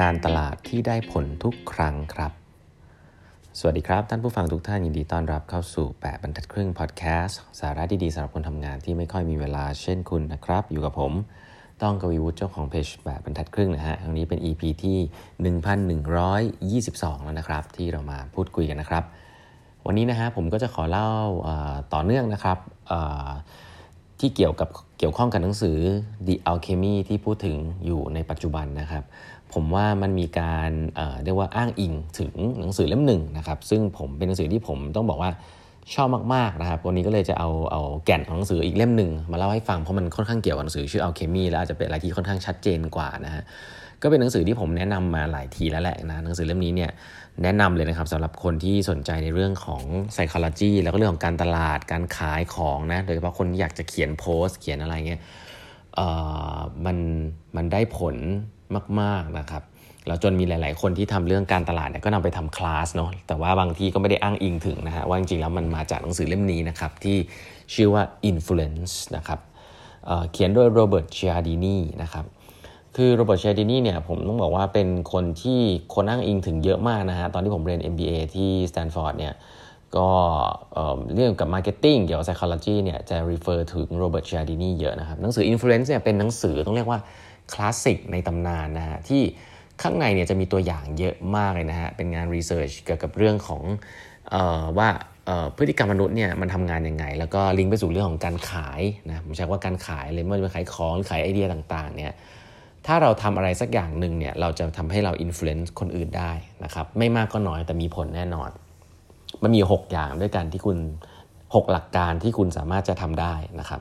การตลาดที่ได้ผลทุกครั้งครับ สวัสดีครับ ท่านผู้ฟังทุกท่านยินดีต้อนรับเข้าสู่ 8 บรรทัดครึ่งพอดแคสต์สาระดีๆสำหรับคนทำงานที่ไม่ค่อยมีเวลาเช่นคุณนะครับ อยู่กับผม ต้องกวีวุฒิเจ้าของเพจ8บรรทัดครึ่งนะฮะครั้งนี้เป็น EP ที่ 1122 แล้วนะครับ ที่เรามาพูดคุยกันนะครับ วันนี้นะฮะผมก็จะขอเล่าต่อเนื่องนะครับที่เกี่ยวกับเกี่ยวข้องกับหนังสือ The Alchemy ที่พูดถึงอยู่ในปัจจุบันนะครับ ผมว่ามันมีการเรียกว่าอ้างอิงถึงหนังสือเล่มหนึ่งนะครับ ซึ่งผมเป็นหนังสือที่ผมต้องบอกว่าชอบมากๆนะครับ วันนี้ก็เลยจะเอาเอาแก่นของหนังสืออีกเล่มหนึ่งมาเล่าให้ฟังเพราะมันค่อนข้างเกี่ยวกับหนังสือชื่อ Alchemy แล้วอาจจะเป็นอะไรที่ค่อนข้างชัดเจนกว่านะฮะก็เป็นหนังสือที่ผมแนะนำมาหลายทีแล้วแหละนะหนังสือเล่มนี้เนี่ยแนะนำเลยนะครับสำหรับคนที่สนใจในเรื่องของ psychology แล้วก็เรื่องของการตลาดการขายของนะโดยเฉพาะคนที่อยากจะเขียนโพสเขียนอะไรเงี้ยมันมันได้ผล มากๆนะครับแล้วจนมีหลาย ๆ คนที่ทำเรื่องการตลาดเนี่ยก็นำไปทำคลาสเนาะแต่ว่าบางที่ก็ไม่ได้อ้างอิงถึงนะฮะว่าจริง ๆ แล้วมันมาจากหนังสือเล่มนี้นะครับที่ชื่อว่า Influence นะครับเขียนโดย Robert Cialdini นะครับคือ Robert Cialdini เนี่ยผมต้องบอกว่าเป็นคนที่คนอ้างอิงถึงเยอะมากนะฮะตอนที่ผมเรียน MBA ที่สแตนฟอร์ดเนี่ยก็เรื่องกับ Marketing เกี่ยวกับ Psychology เนี่ยจะ refer ถึง Robert Cialdini เยอะนะครับหนังสือ Influence เนี่ยเป็นหนังสือต้องเรียกว่า คลาสสิกในตำนานนะฮะที่ข้างในเนี่ยจะมีตัวอย่างเยอะมากเลยนะฮะเป็นงาน research เกี่ยวกับเรื่องของออว่าพฤติกรรมมนุษย์เนี่ยมันทำงานยังไง แล้วก็ลิงก์ไปสู่เรื่องของการขายนะผมใช้ว่าการขายเลยเมื่อจะขายของขายไอเดียต่างๆเนี่ยถ้าเราทำอะไรสักอย่างหนึ่งเนี่ยเราจะทำให้เรา influence คนอื่นได้นะครับไม่มากก็น้อยแต่มีผลแน่นอน มันมี 6 อย่างด้วยกันที่คุณ 6 หลักการที่คุณสามารถจะทำได้นะครับ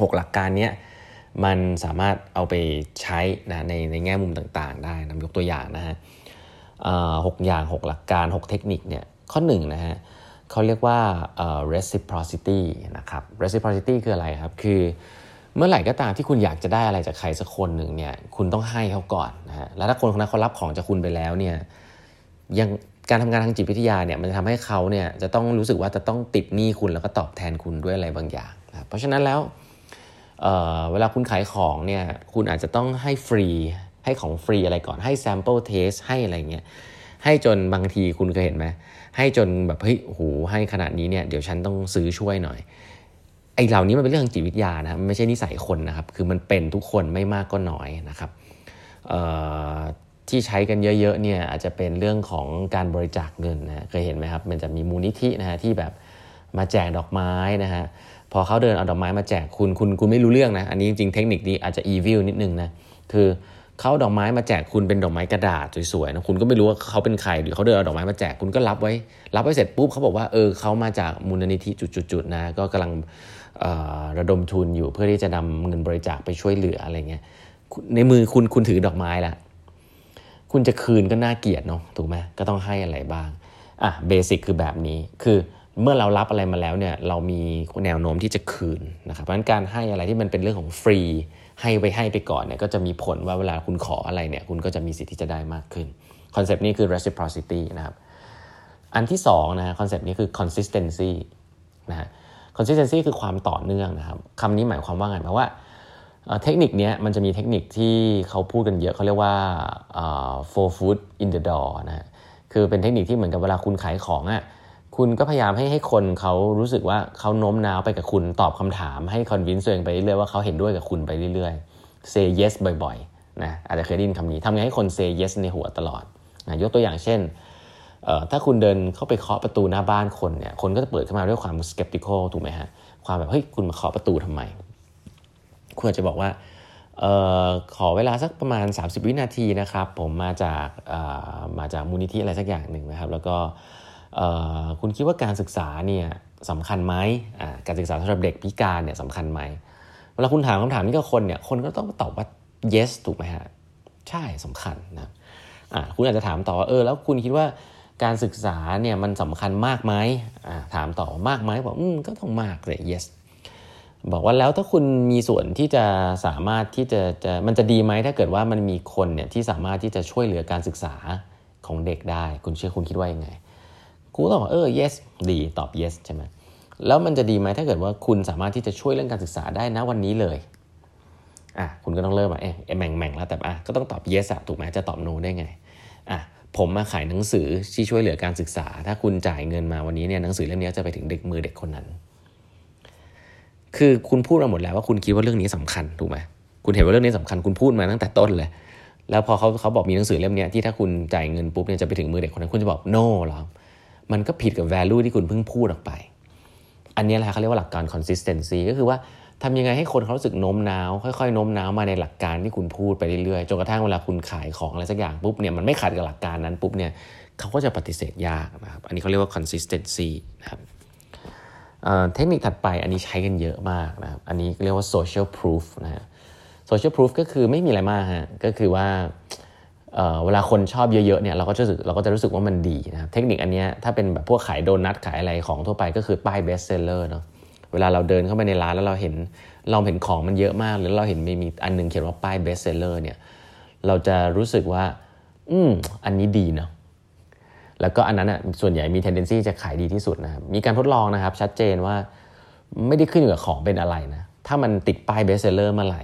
6 หลักการเนี้ มันสามารถเอาไปใช้นะในในแง่มุมต่างๆ ได้นะยกตัวอย่างนะฮะหกอย่าง 6 หลักการ 6 เทคนิคเนี่ยข้อ1นะฮะเขาเรียกว่า reciprocity นะครับ reciprocity คืออะไรครับ คือเมื่อไหร่ก็ตามที่คุณอยากจะได้อะไรจากใครสักคนหนึ่งเนี่ยคุณต้องให้เขาก่อนนะฮะแล้วถ้าคนคนนั้นเขารับของจากคุณไปแล้วเนี่ยยังการทำงานทางจิตวิทยาเนี่ยมันจะทำให้เขาเนี่ยจะต้องรู้สึกว่าจะต้องติดหนี้คุณแล้วก็ตอบแทนคุณด้วยอะไรบางอย่างนะเพราะฉะนั้นแล้ว เเวลาคุณขายของเนี่ยคุณอาจจะต้องให้ฟรีให้ของฟรีอะไรก่อนให้ sample taste ให้อะไรเงี้ยให้จนบางทีคุณเคยเห็นไหมให้จนแบบเฮ้ยโหให้ขนาดนี้เนี่ยเดี๋ยวฉันต้องซื้อช่วยหน่อยไอ้เหล่านี้มันเป็นเรื่องจิตวิทยานะไม่ใช่นิสัยคนนะครับ คือมันเป็นทุกคนไม่มากก็น้อยนะครับที่ใช้กันเยอะๆเนี่ยอาจจะเป็นเรื่องของการบริจาคเงินนะเคยเห็นไหมครับ มันจะมีมูลนิธินะฮะที่แบบมาแจกดอกไม้นะฮะ พอเขาเดินเอาดอกไม้มาแจกคุณคุณคุณไม่รู้เรื่องนะ อันนี้จริงๆเทคนิคนี้อาจจะอีวิลนิดนึงนะคือเขาดอกไม้มาแจกคุณเป็นดอกไม้กระดาษสวยๆนะคุณก็ไม่รู้ว่าเขาเป็นใครหรือเขาเดินเอาดอกไม้มาแจกคุณก็รับไว้ รับไว้เสร็จปุ๊บเขาบอกว่าเออเขามาจากมูลนิธิจุดๆนะก็กำลังระดมทุนอยู่เพื่อที่จะนำเงินบริจาคไปช่วยเหลืออะไรเงี้ยในมือคุณคุณถือดอกไม้ละคุณจะคืนก็น่าเกียดเนาะถูกไหมก็ต้องให้อะไรบ้างอะเบสิกคือแบบนี้คือ เมื่อเรารับอะไรมาแล้วเนี่ยเรามีแนวโน้มที่จะคืนนะครับเพราะฉะนั้นการให้อะไรที่มันเป็นเรื่องของฟรี ให้ไปให้ไปก่อนเนี่ยก็จะมีผลว่าเวลาคุณขออะไรเนี่ยคุณก็จะมีสิทธิ์ที่จะได้มากขึ้นคอนเซปต์นี้คือ reciprocity นะครับอันที่2นะคอนเซปต์นี้คือ consistency นะฮะ consistency คือความต่อเนื่องนะครับคำนี้หมายความว่าไงหมายว่าเทคนิคนี้มันจะมีเทคนิคที่เขาพูดกันเยอะเขาเรียกว่า four foot in the door นะคือเป็นเทคนิคที่เหมือนกับเวลาคุณขายของอะ คุณก็พยายามให้ให้คนเขารู้สึกว่าเขาโน้มน้าวไปกับคุณตอบคำถาม ให้ convince ตัวเองไปเรื่อยๆว่าเขาเห็นด้วยกับคุณไปเรื่อยๆ say yes บ่อยๆนะอาจจะเคยได้ยินคำนี้ทำไงให้คน say yes ในหัวตลอดนะยกตัวอย่างเช่นถ้าคุณเดินเข้าไปเคาะประตูหน้าบ้านคนเนี่ยคนก็จะเปิดขึ้นมาด้วยความ skeptical ถูกไหมฮะความแบบเฮ้ยคุณมาเคาะประตูทำไม คุณอาจจะบอกว่าออขอเวลาสักประมาณ 30 วินาทีนะครับ ผมมาจากมาจากมูลนิธิอะไรสักอย่างหนึ่งนะครับ แล้วก็ คุณคิดว่าการศึกษาเนี่ยสำคัญไหมการศึกษาสำหรับเด็กพิการเนี่ยสำคัญไหมเวลาคุณถามคำถามนี้กับคนเนี่ยคนก็ต้องตอบว่า yes ถูกไหมฮะใช่สำคัญนะคุณอาจจะถามต่อว่าเออแล้วคุณคิดว่าการศึกษาเนี่ยมันสำคัญมากไหมถามต่อมากไหมบอกอืมก็ต้องมากเลย yes บอกว่าแล้วถ้าคุณมีส่วนที่จะสามารถที่จะจะมันจะดีไหมถ้าเกิดว่ามันมีคนเนี่ยที่สามารถที่จะช่วยเหลือการศึกษาของเด็กได้ คุณเชื่อคุณคิดว่ายังไง กูตอบเออ yes ดีตอบ yes ใช่ไหมแล้วมันจะดีไหมถ้าเกิดว่าคุณสามารถที่จะช่วยเรื่องการศึกษาได้นะวันนี้เลยอะคุณก็ต้องเริ่มว่าเอ๊ะแม่งแม่งแล้วแต่อะก็ต้องตอบ yes ถูกไหมจะตอบ no ได้ไงอะผมมาขายหนังสือที่ช่วยเหลือการศึกษา ถ้าคุณจ่ายเงินมาวันนี้เนี่ยหนังสือเล่มนี้จะไปถึงเด็กมือเด็กคนนั้น คือคุณพูดมาหมดแล้วว่าคุณคิดว่าเรื่องนี้สำคัญถูกไหมคุณเห็นว่าเรื่องนี้สำคัญคุณพูดมาตั้งแต่ต้นเลย แล้วพอเขาเขาบอกมีหนังสือเล่มนี้ที่ถ้าคุณจ่ายเงินปุ๊บเนี่ยจะไปถึงมือเด็กคนนั้นคุณจะบอก no หรอ มันก็ผิดกับ value ที่คุณเพิ่งพูดออกไป อันนี้แหละเขาเรียกว่าหลักการ consistency ก็คือว่าทำยังไงให้คนเขารู้สึกโน้มน้าว ค่อยๆโน้มน้าวมาในหลักการที่คุณพูดไปเรื่อยๆจนกระทั่งเวลาคุณขายของอะไรสักอย่างปุ๊บเนี่ยมันไม่ขัดกับหลักการนั้นปุ๊บเนี่ยเขาก็จะปฏิเสธยากนะครับอันนี้เขาเรียกว่า consistency นะครับเทคนิคถัดไปอันนี้ใช้กันเยอะมากนะครับอันนี้เรียกว่า social proof นะฮะ social proof ก็คือไม่มีอะไรมากฮะก็คือว่า เวลาคนชอบเยอะๆเนี่ยเราก็จะรู้สึกเราก็จะรู้สึกว่ามันดีนะครับเทคนิคอันนี้ถ้าเป็นแบบพวกขายโดนัทขายอะไรของทั่วไปก็คือป้าย best seller เนาะเวลาเราเดินเข้าไปในร้านแล้วเราเห็นเราเห็นของมันเยอะมาก หรือเราเห็นมีมีอันนึงเขียนว่าป้าย best seller เนี่ยเราจะรู้สึกว่า อืมอันนี้ดีเนาะแล้วก็อันนั้นอะส่วนใหญ่มี tendency จะขายดีที่สุดนะครับมีการทดลองนะครับ ชัดเจนว่าไม่ได้ขึ้นอยู่กับของเป็นอะไรนะถ้ามันติดป้าย best seller เมื่อไหร่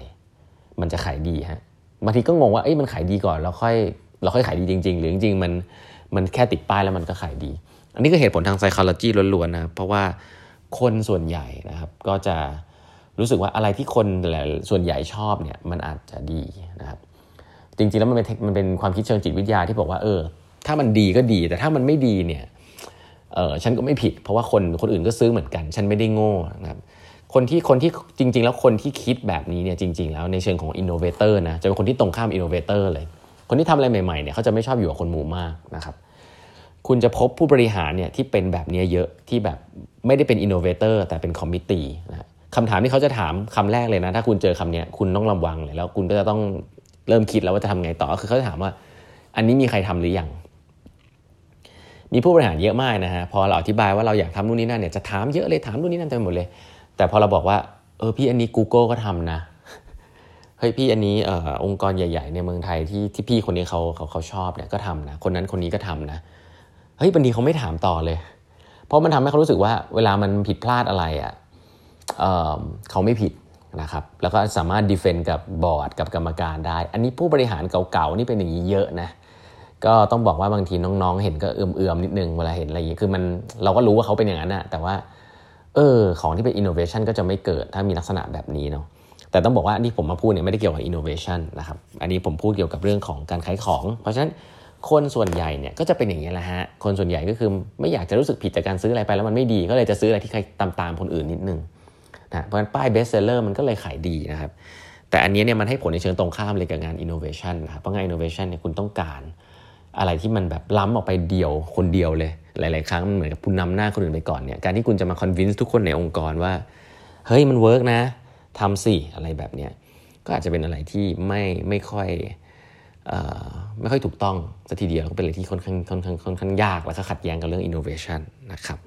มันจะขายดีฮะ บางทีก็งงว่าเอ้ยมันขายดีก่อนแล้วค่อยเราค่อยขายดีจริง ๆ หรือจริงๆมันมันแค่ติดป้ายแล้วมันก็ขายดี อันนี้ก็เหตุผลทาง psychology ล้วนๆนะเพราะว่าคนส่วนใหญ่นะครับก็จะรู้สึกว่าอะไรที่คนส่วนใหญ่ชอบเนี่ยมันอาจจะดีนะครับจริงๆแล้วมันเป็นมันเป็นความคิดเชิงจิตวิทยาที่บอกว่าเออ ถ้ามันดีก็ดี แต่ถ้ามันไม่ดีเนี่ยเออฉันก็ไม่ผิด เพราะว่าคนคนอื่นก็ซื้อเหมือนกัน ฉันไม่ได้โง่นะครับ คนที่คนที่จริง ๆ แล้วคนที่คิดแบบนี้เนี่ยจริง ๆ แล้วในเชิงของ innovator นะจะเป็นคนที่ตรงข้าม innovator เลย คนที่ทำอะไรใหม่ๆเนี่ยเขาจะไม่ชอบอยู่กับคนหมู่มากนะครับคุณจะพบผู้บริหารเนี่ยที่เป็นแบบนี้เยอะที่แบบไม่ได้เป็น innovator แต่เป็น committee นะคำถามที่เขาจะถามคำแรกเลยนะถ้าคุณเจอคำนี้คุณต้องระวังเลยแล้วคุณก็จะต้องเริ่มคิดแล้วว่าจะทำไงต่อคือเขาจะถามว่า อันนี้มีใครทำหรือยังมีผู้บริหารเยอะมากนะฮะพอเราอธิบายว่าเราอยากทำนู่นนี่นั่นเนี่ยจะถามเยอะเลยถามนู่นนี่นั่นเต็มหมดเลย แต่พอเราบอกว่าเออพี่อันนี้ Google ก็ทำนะเฮ้ยพี่อันนี้เอ่อองค์กรใหญ่ ๆ ในเมืองไทยที่ที่พี่คนนี้เขาเขาเขาชอบเนี่ยก็ทำนะคนนั้นคนนี้ก็ทำนะเฮ้ยบางทีเขาไม่ถามต่อเลย เพราะมันทำให้เขารู้สึกว่าเวลามันผิดพลาดอะไรอะ่ะเเขาไม่ผิดนะครับแล้วก็สามารถ defend กับบอร์ดกับกรรมการได้ อันนี้ผู้บริหารเก่าๆนี่เป็นอย่างนี้เยอะนะก็ต้องบอกว่าบางทีน้องๆ เห็นก็เอือมๆนิดนึงเวลาเห็นอะไรอย่างนี้คือมันเราก็รู้ว่าเขาเป็นอย่างนั้นนะแต่ว่า เออของที่เป็นอินโนเวชันก็จะไม่เกิดถ้ามีลักษณะแบบนี้เนาะแต่ต้องบอกว่าที่ผมมาพูดเนี่ยไม่ได้เกี่ยวกับอินโนเวชันนะครับอันนี้ผมพูดเกี่ยวกับเรื่องของการขายของ เพราะฉะนั้นคนส่วนใหญ่เนี่ยก็จะเป็นอย่างนี้แหละฮะคนส่วนใหญ่ก็คือไม่อยากจะรู้สึกผิดจากการซื้ออะไรไปแล้วมันไม่ดีก็เลยจะซื้ออะไรที่ใครตามตามคนอื่นนิดนึงนะเพราะฉะนั้นป้าย bestseller มันก็เลยขายดีนะครับแต่อันนี้เนี่ยมันให้ผลในเชิงตรงข้ามเลยกับงานอินโนเวชันนะครับเพราะงานอินโนเวชันเนี่ยคุณต้องการอะไรที่มันแบบล้ำออกไปเดียวคนเดียวเลย หลาย ๆ ครั้งมันเหมือนกับคุณนำหน้าคนอื่นไปก่อนเนี่ยการที่คุณจะมา convince ทุกคนในองค์กรว่าเฮ้ยมัน work นะทำสิอะไรแบบเนี้ยก็อาจจะเป็นอะไรที่ไม่ไม่ค่อยไม่ค่อยถูกต้องซะทีเดียวก็เป็นอะไรที่ค่อนข้างค่อนข้างค่อนข้างยากแล้วก็ขัดแย้งกับเรื่อง innovation นะครับ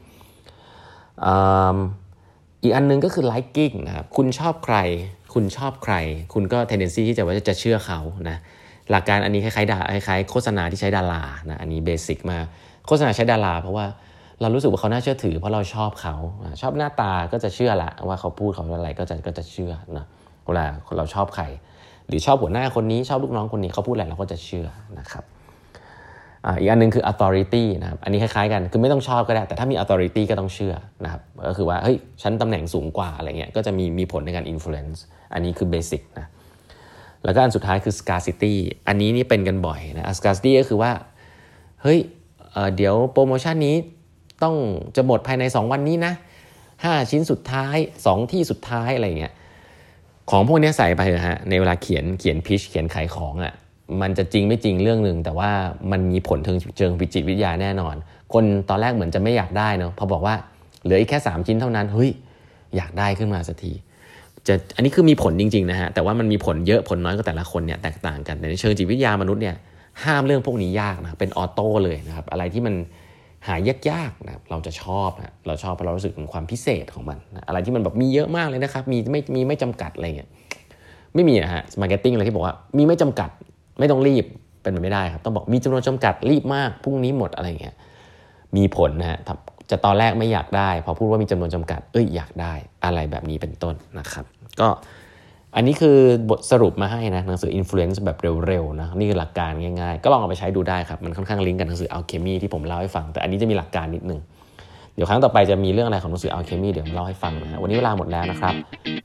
อีกอันนึงก็คือ liking นะครับคุณชอบใคร คุณชอบใคร คุณก็ tendency ที่จะว่าจะเชื่อเขานะหลักการอันนี้คล้ายๆดาคล้ายๆโฆษณาที่ใช้ดารานะอันนี้เบสิกมาก โฆษณาใช้ดารา เพราะว่าเรารู้สึกว่าเขาน่าเชื่อถือเพราะเราชอบเขาชอบหน้าตาก็จะเชื่อละว่าเขาพูดเขาอะไรก็จะก็จะเชื่อนะเวลาเราชอบใคร หรือชอบหัวหน้าคนนี้ชอบลูกน้องคนนี้เขาพูดอะไรเราก็จะเชื่อนะครับอีกอันนึงคือ authority นะครับ อันนี้คล้ายๆกันคือไม่ต้องชอบก็ได้ แต่ถ้ามี authority ก็ต้องเชื่อนะครับ ก็คือว่าเฮ้ยฉันตำแหน่งสูงกว่าอะไรเงี้ยก็จะมีมีผลในการ influence อันนี้คือ basic นะแล้วก็อันสุดท้ายคือ scarcity อันนี้นี่เป็นกันบ่อยนะ scarcity ก็คือว่าเฮ้ย เดี๋ยวโปรโมชั่นนี้ต้องจะหมดภายใน 2 วันนี้นะ 5 ชิ้นสุดท้าย 2 ที่สุดท้ายอะไรเงี้ยของพวกนี้ใส่ไปนะฮะในเวลาเขียนเขียนพิชเขียนขายของอะ่ะมันจะจริงไม่จริงเรื่องหนึ่งแต่ว่ามันมีผลทางเชิงจิตวิทยาแน่นอน คนตอนแรกเหมือนจะไม่อยากได้เนาะพอบอกว่าเหลืออีกแค่ 3 ชิ้นเท่านั้นเฮ้ยอยากได้ขึ้นมาสักทีจะอันนี้คือมีผลจริงๆนะฮะแต่ว่ามันมีผลเยอะผลน้อยก็แต่ละคนเนี่ยแตกต่างกันในเชิงจิตวิทยามนุษย์เนี่ย ห้ามเรื่องพวกนี้ยากนะเป็น auto เลยนะครับ อะไรที่มันหายากๆนะเราจะชอบนะเราชอบเพราะเรารู้สึกถึงความพิเศษของมันนะอะไรที่มันแบบมีเยอะมากเลยนะครับ มีไม่มีไม่จำกัดอะไรเงี้ยไม่มีนะฮะ marketing อะไรที่บอกว่ามีไม่จำกัดไม่ต้องรีบเป็นไปไม่ได้ครับต้องบอกมีจำนวนจำกัดรีบมากพรุ่งนี้หมดอะไรเงี้ยมีผลนะฮะจะตอนแรกไม่อยากได้ พอพูดว่ามีจำนวนจำกัด เอ้ยอยากได้อะไรแบบนี้เป็นต้นนะครับ ก็ อันนี้คือบทสรุปมาให้นะหนังสือ Influence แบบเร็วๆนะนี่คือหลักการง่ายๆ ก็ลองเอาไปใช้ดูได้ครับ มันค่อนข้างลิงก์กับหนังสือ Alchemy ที่ผมเล่าให้ฟัง แต่อันนี้จะมีหลักการนิดนึง เดี๋ยวครั้งต่อไปจะมีเรื่องอะไรของหนังสือ Alchemy เดี๋ยวมเล่าให้ฟังนะวันนี้เวลาหมดแล้วนะครับ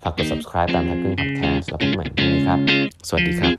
ฝากกด subscribe ตามทักพึ่ง podcast แล้วพบกันใหม่พรุ่งนี้ครับ สวัสดีครับ